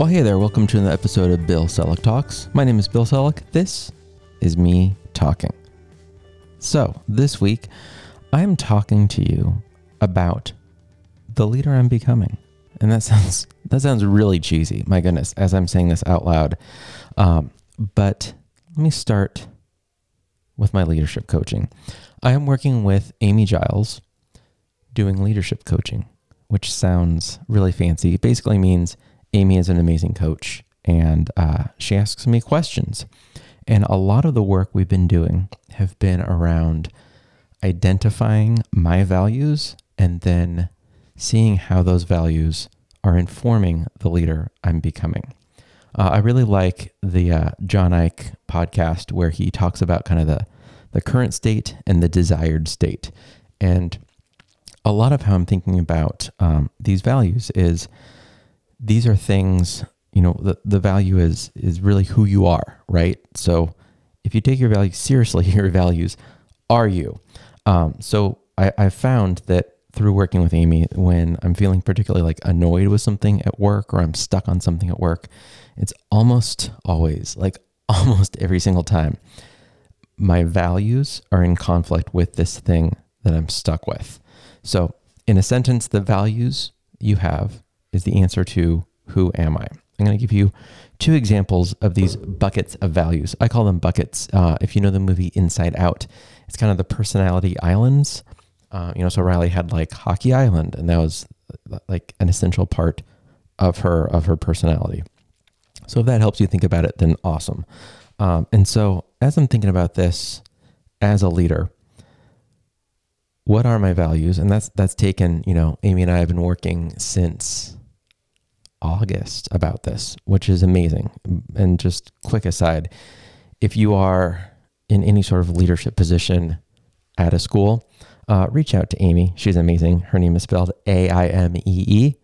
Well, hey there. Welcome to another episode of Bill Selak Talks. My name is Bill Selak. This is me talking. So, this week, I am talking to you about the leader I'm becoming. And that sounds that sounds really cheesy. My goodness, as I'm saying this out loud. Um, but let me start with my leadership coaching. I am working with Aimee Giles doing leadership coaching, which sounds really fancy. It basically means Aimee is an amazing coach and uh, she asks me questions. And a lot of the work we've been doing have been around identifying my values and then seeing how those values are informing the leader I'm becoming. Uh, I really like the uh, John Ike podcast where he talks about kind of the the current state and the desired state, and a lot of how I'm thinking about um, these values is these are things you know the, the value is is really who you are right? So if you take your values seriously your values are you? Um, so I, i found that through working with Aimee when i'm feeling particularly like annoyed with something at work or i'm stuck on something at work it's almost always like almost every single time my values are in conflict with this thing that i'm stuck with. So in a sentence the values you have is the answer to who am I? I'm going to give you two examples of these buckets of values. I call them buckets. Uh, if you know the movie Inside Out, it's kind of the personality islands. Uh, you know, so Riley had like Hockey Island, and that was like an essential part of her of her personality. So if that helps you think about it, then awesome. Um, and so as I'm thinking about this as a leader, what are my values? And that's that's taken. You know, Aimee and I have been working since August about this, which is amazing. And just quick aside, if you are in any sort of leadership position at a school, uh, reach out to Aimee. She's amazing. Her name is spelled A I M E E,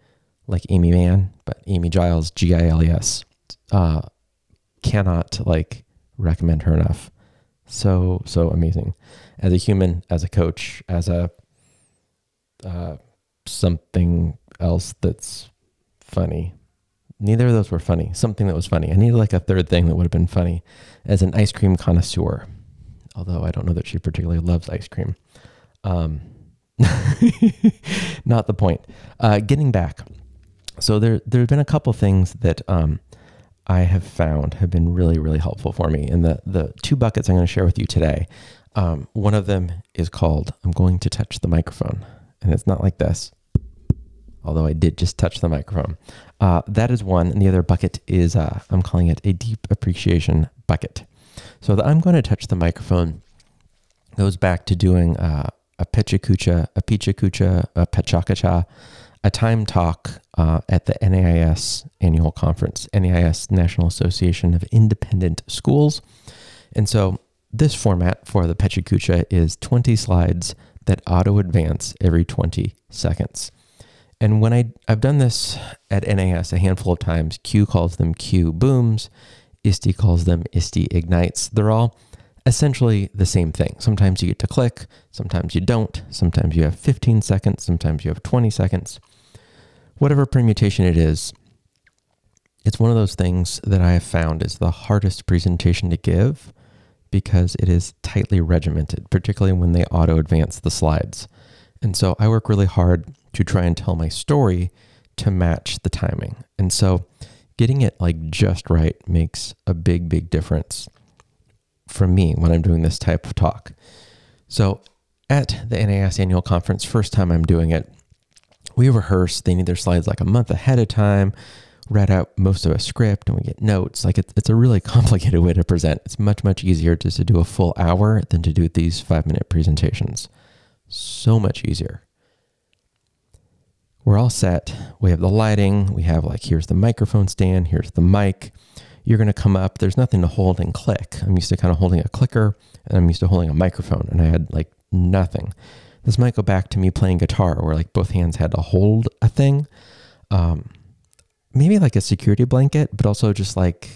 like Aimee Mann, but Aimee Giles, G I L E S. Uh, cannot like recommend her enough. So so amazing, as a human, as a coach, as a uh, something else that's funny. Neither of those were funny. Something that was funny. I needed like a third thing that would have been funny as an ice cream connoisseur. Although I don't know that she particularly loves ice cream. Um, not the point. Uh, getting back. So there, there have been a couple things that um, I have found have been really, really helpful for me. And the, the two buckets I'm going to share with you today. Um, one of them is called I'm going to touch the microphone. And it's not like this although I did just touch the microphone. Uh, that is one. And the other bucket is, uh, I'm calling it a deep appreciation bucket. So the I'm going to touch the microphone goes back to doing uh, a Pechakucha, a Pichakucha, a Pechakacha, a time talk uh, at the NAIS annual conference, NAIS National Association of Independent Schools. And so this format for the Pechakucha is 20 slides that auto advance every 20 seconds. And when I, I've done this at NAIS a handful of times, CUE calls them CUE booms, ISTE calls them ISTE ignites. They're all essentially the same thing. Sometimes you get to click, sometimes you don't, sometimes you have 15 seconds, sometimes you have 20 seconds. Whatever permutation it is, it's one of those things that I have found is the hardest presentation to give because it is tightly regimented, particularly when they auto advance the slides. And so I work really hard to try and tell my story to match the timing. And so getting it like just right makes a big, big difference for me when I'm doing this type of talk. So at the NAIS annual conference, first time I'm doing it, we rehearse. They need their slides like a month ahead of time, read out most of a script, and we get notes. Like it's, it's a really complicated way to present. It's much, much easier just to do a full hour than to do these five minute presentations. So much easier we're all set. We have the lighting. We have like, here's the microphone stand. Here's the mic. You're going to come up. There's nothing to hold and click. I'm used to kind of holding a clicker and I'm used to holding a microphone and I had like nothing. This might go back to me playing guitar where like both hands had to hold a thing. Um, maybe like a security blanket, but also just like,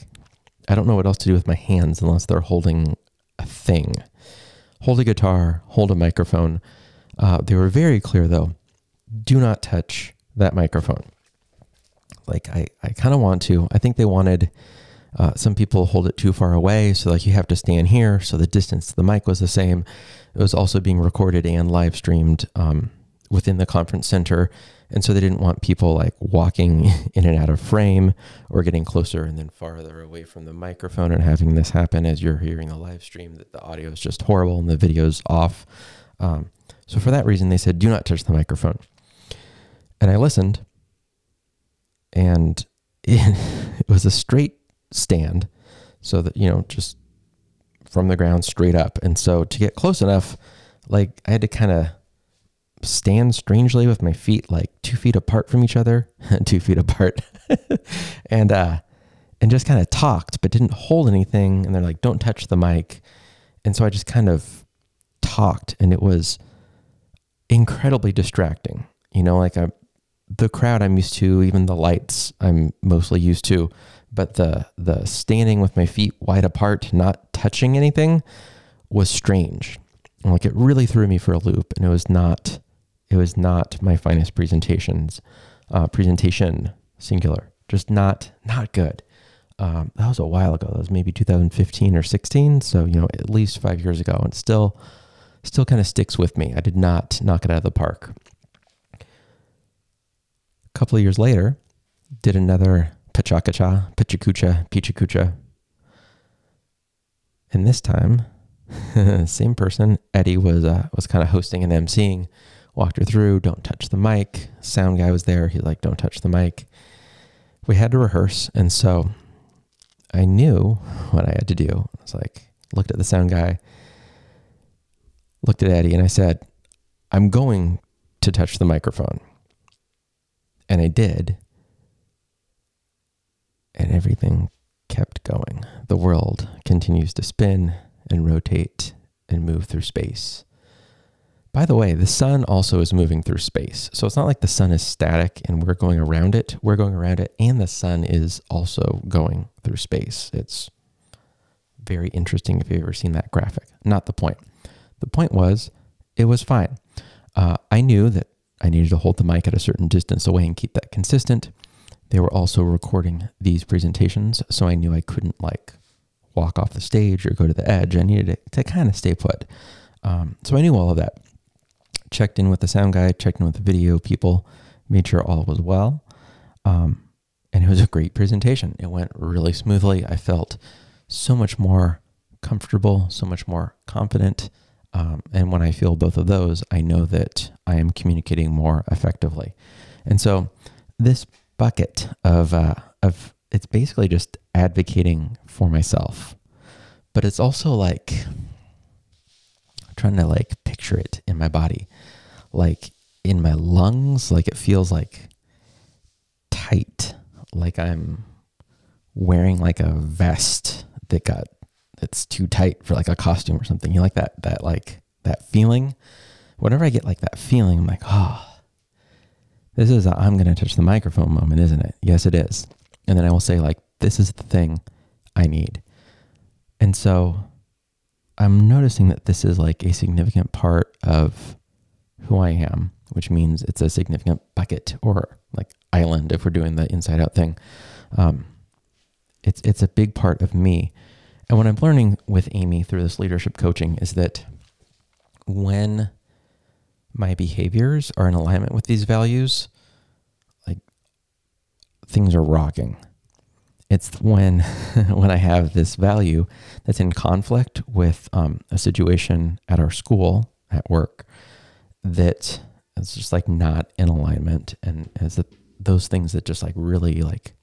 I don't know what else to do with my hands unless they're holding a thing. Hold a guitar, hold a microphone. Uh, they were very clear though do not touch that microphone. like I, I kind of want to. I think they wanted uh, some people hold it too far away, so like you have to stand here. So the distance to the mic was the same. It was also being recorded and live streamed um, within the conference center, and so they didn't want people like walking in and out of frame or getting closer and then farther away from the microphone and having this happen as you're hearing the live stream that the audio is just horrible and the video's off. Um, so for that reason, they said, "Do not touch the microphone." And I listened, and it, it was a straight stand, so that you know, just from the ground straight up. And so to get close enough, like I had to kind of stand strangely with my feet like two feet apart from each other, two feet apart, and uh, and just kind of talked, but didn't hold anything. And they're like, "Don't touch the mic," and so I just kind of talked, and it was incredibly distracting. You know, like I, the crowd I'm used to, even the lights I'm mostly used to, but the the standing with my feet wide apart, not touching anything, was strange. Like it really threw me for a loop, and it was not it was not my finest presentations uh, presentation singular just not not good. Um, that was a while ago. That was maybe 2015 or 16 so you know at least five years ago and still still kind of sticks with me. I did not knock it out of the park couple of years later did another pachakacha pichakucha pichakucha and this time same person eddie was uh, was kind of hosting and emceeing walked her through, don't touch the mic. Sound guy was there. He's like, don't touch the mic. We had to rehearse. And so I knew what I had to do. I was like, looked at the sound guy, looked at Eddie, and I said, I'm going to touch the microphone. And I did. And everything kept going. The world continues to spin and rotate and move through space. By the way, the sun also is moving through space. So it's not like the sun is static and we're going around it. We're going around it, and the sun is also going through space. It's very interesting if you've ever seen that graphic. Not the point. The point was, it was fine. Uh, I knew that I needed to hold the mic at a certain distance away and keep that consistent. They were also recording these presentations, so I knew I couldn't like walk off the stage or go to the edge. I needed to, to kind of stay put. Um, so I knew all of that checked in with the sound guy, checked in with the video people, made sure all was well. Um, and it was a great presentation. It went really smoothly. I felt so much more comfortable, so much more confident. Um, and when I feel both of those, I know that I am communicating more effectively. And so this bucket of, uh, of it's basically just advocating for myself, but it's also like trying to like picture it in my body, like in my lungs, like it feels like tight, like I'm wearing like a vest that got that's too tight for like a costume or something. You like that that like that feeling? Whenever I get like that feeling, I'm like, oh, this is i am gonna touch the microphone moment, isn't it? Yes, it is. And then I will say like, this is the thing I need. And so I'm noticing that this is like a significant part of who I am, which means it's a significant bucket or like island if we're doing the inside out thing. Um, it's it's a big part of me. And what I'm learning with Aimee through this leadership coaching is that when my behaviors are in alignment with these values, like things are rocking. It's when when I have this value that's in conflict with um, a situation at our school at work that is just like not in alignment, and as that those things that just like really like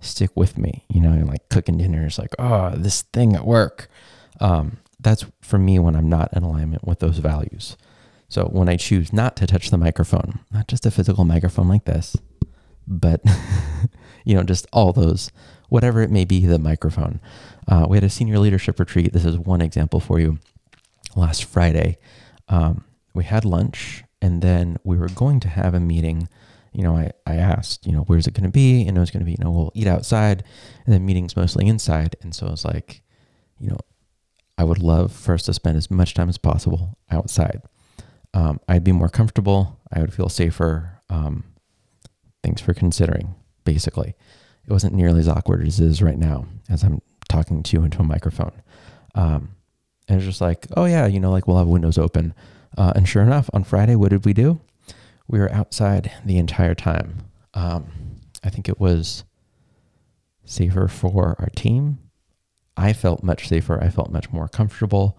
stick with me, you know, and like cooking dinners, like oh this thing at work. Um, that's for me when I'm not in alignment with those values. So when I choose not to touch the microphone, not just a physical microphone like this, but you know, just all those whatever it may be, the microphone. Uh, we had a senior leadership retreat. This is one example for you. Last Friday, um, we had lunch and then we were going to have a meeting. You know, I, I asked, you know, where's it going to be? And it was going to be, you know, we'll eat outside and then meetings mostly inside. And so I was like, you know, I would love for us to spend as much time as possible outside. Um, I'd be more comfortable. I would feel safer. Um, thanks for considering. basically. It wasn't nearly as awkward as it is right now as I'm talking to you into a microphone. Um, and it's just like, oh yeah, you know, like we'll have windows open. Uh, and sure enough, on Friday, what did we do? We were outside the entire time. Um, I think it was safer for our team. I felt much safer. I felt much more comfortable.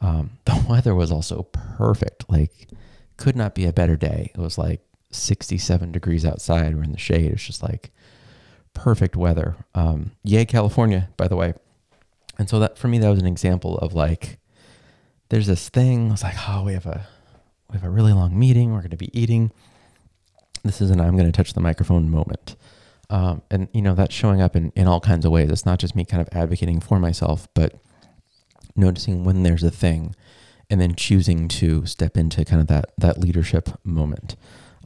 Um, the weather was also perfect. Like, could not be a better day. It was like 67 degrees outside. We're in the shade. It's just like perfect weather. Um, yay, California, by the way. And so that for me, that was an example of like, there's this thing. It's like, oh, we have a we have a really long meeting. We're going to be eating. This is an I'm going to touch the microphone moment. Um, and you know that's showing up in, in all kinds of ways. It's not just me kind of advocating for myself, but noticing when there's a thing, and then choosing to step into kind of that that leadership moment.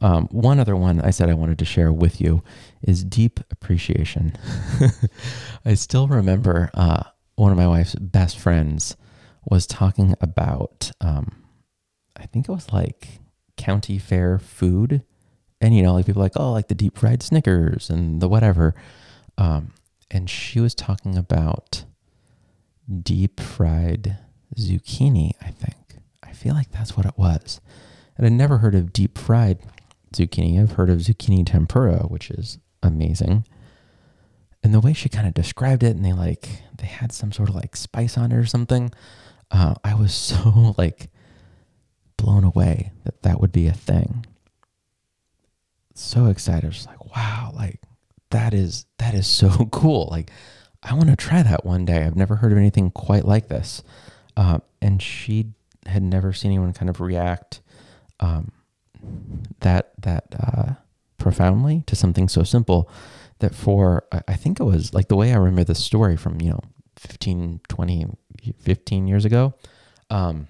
Um, one other one I said I wanted to share with you is deep appreciation. I still remember uh, one of my wife's best friends was talking about, um, I think it was like county fair food. And, you know, like people like, oh, like the deep fried Snickers and the whatever. Um, and she was talking about deep fried zucchini, I think. I feel like that's what it was. And I'd never heard of deep fried zucchini. I've heard of zucchini tempura, which is amazing and the way she kind of described it and they like they had some sort of like spice on it or something uh, i was so like blown away that that would be a thing. So excited. Was like wow like that is that is so cool. Like i want to try that one day. I've never heard of anything quite like this. Uh, and she had never seen anyone kind of react um, that that uh, profoundly to something so simple that for I think it was like the way I remember the story from you know 15 20 15 years ago um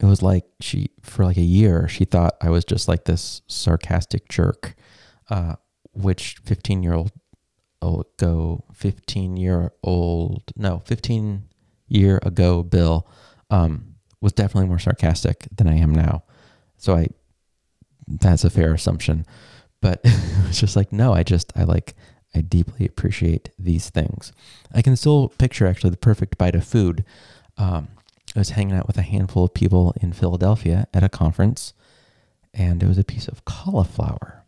it was like she for like a year she thought I was just like this sarcastic jerk uh which 15 year old ago 15 year old no 15 year ago Bill um was definitely more sarcastic than I am now so I that's a fair assumption but it's just like, no, I just, I like, I deeply appreciate these things. I can still picture actually the perfect bite of food. Um, I was hanging out with a handful of people in Philadelphia at a conference, and it was a piece of cauliflower.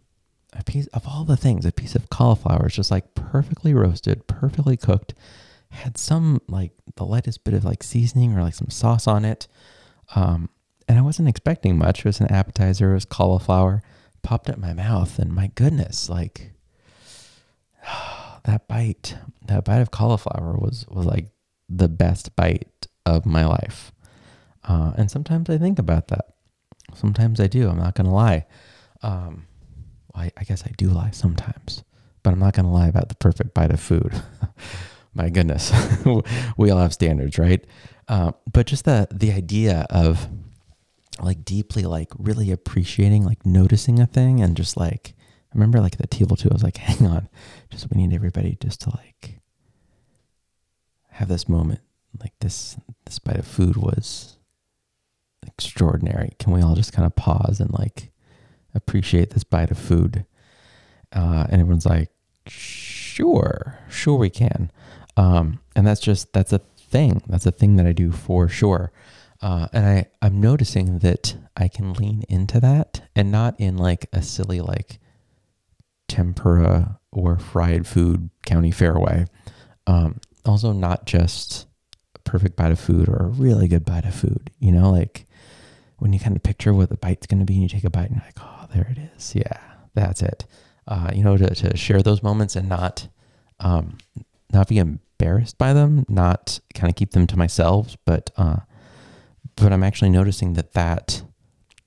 A piece of all the things, a piece of cauliflower is just like perfectly roasted, perfectly cooked, had some like the lightest bit of like seasoning or like some sauce on it. Um, and I wasn't expecting much. It was an appetizer, it was cauliflower popped up my mouth and my goodness, like that bite, that bite of cauliflower was was like the best bite of my life. Uh, and sometimes I think about that. Sometimes I do. I'm not gonna lie. Um, I, I guess I do lie sometimes, but I'm not gonna lie about the perfect bite of food. my goodness, we all have standards, right? Uh, but just the the idea of like deeply like really appreciating like noticing a thing and just like I remember like the table too I was like hang on just we need everybody just to like have this moment like this this bite of food was extraordinary. Can we all just kind of pause and like appreciate this bite of food? Uh, and everyone's like sure sure we can. Um, and that's just that's a thing. That's a thing that I do for sure. Uh, and I, I'm noticing that I can lean into that and not in like a silly, like tempura or fried food county fair way. Um, also, not just perfect bite of food or a really good bite of food. You know, like when you kind of picture what the bite's going to be and you take a bite and you're like, oh, there it is. Yeah, that's it. Uh, you know, to, to share those moments and not, um, not be embarrassed by them, not kind of keep them to myself, but, uh, but I'm actually noticing that that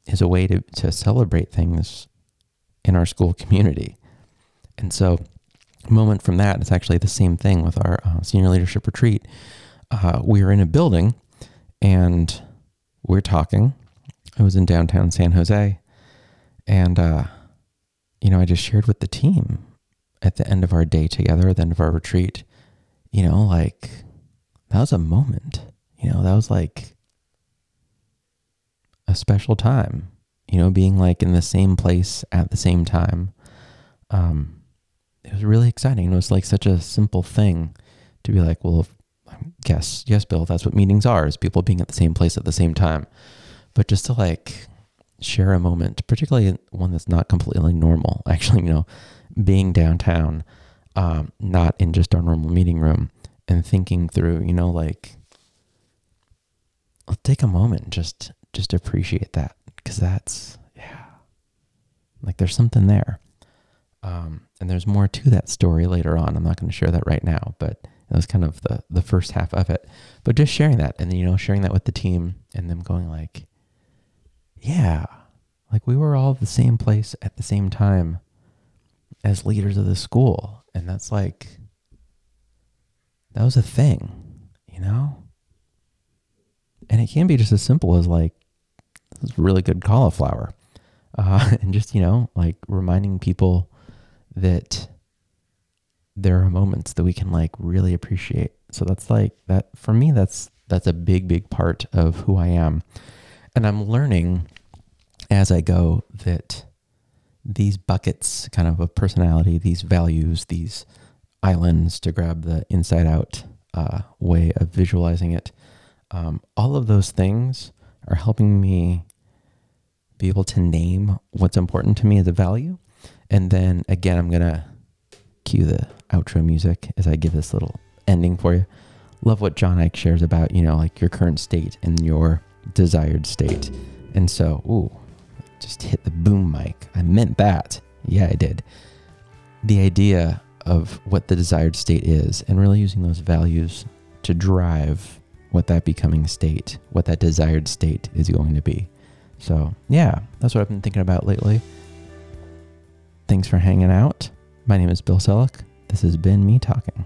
is a way to, to celebrate things in our school community. And so, moment from that, it's actually the same thing with our uh, senior leadership retreat. Uh, we were in a building and we are talking. I was in downtown San Jose. And, uh, you know, I just shared with the team at the end of our day together, at the end of our retreat, you know, like that was a moment. You know, that was like a special time, you know, being like in the same place at the same time. Um, it was really exciting. It was like such a simple thing to be like, well, yes, yes, Bill, that's what meetings are, is people being at the same place at the same time. But just to like share a moment, particularly one that's not completely normal, actually, you know, being downtown, um, not in just our normal meeting room and thinking through, you know, like, let's take a moment and just, just appreciate that because that's, yeah, like there's something there. Um, and there's more to that story later on. I'm not going to share that right now, but that was kind of the the first half of it. But just sharing that and then you know sharing that with the team and them going like, yeah, like we were all the same place at the same time as leaders of the school, and that's like that was a thing, you know. And it can be just as simple as like this is really good cauliflower, uh, and just you know like reminding people that there are moments that we can like really appreciate. So that's like that for me that's that's a big big part of who I am. And I'm learning as I go that these buckets kind of of personality, these values, these islands to grab the inside out uh, way of visualizing it. Um, all of those things are helping me be able to name what's important to me as a value. And then again, I'm going to cue the outro music as I give this little ending for you. Love what John Eich shares about, you know, like your current state and your desired state. And so, ooh, just hit the boom mic. I meant that. Yeah, I did. The idea of what the desired state is and really using those values to drive what that becoming state, what that desired state is going to be. So, yeah, that's what I've been thinking about lately. Thanks for hanging out. My name is Bill Selak. This has been me talking.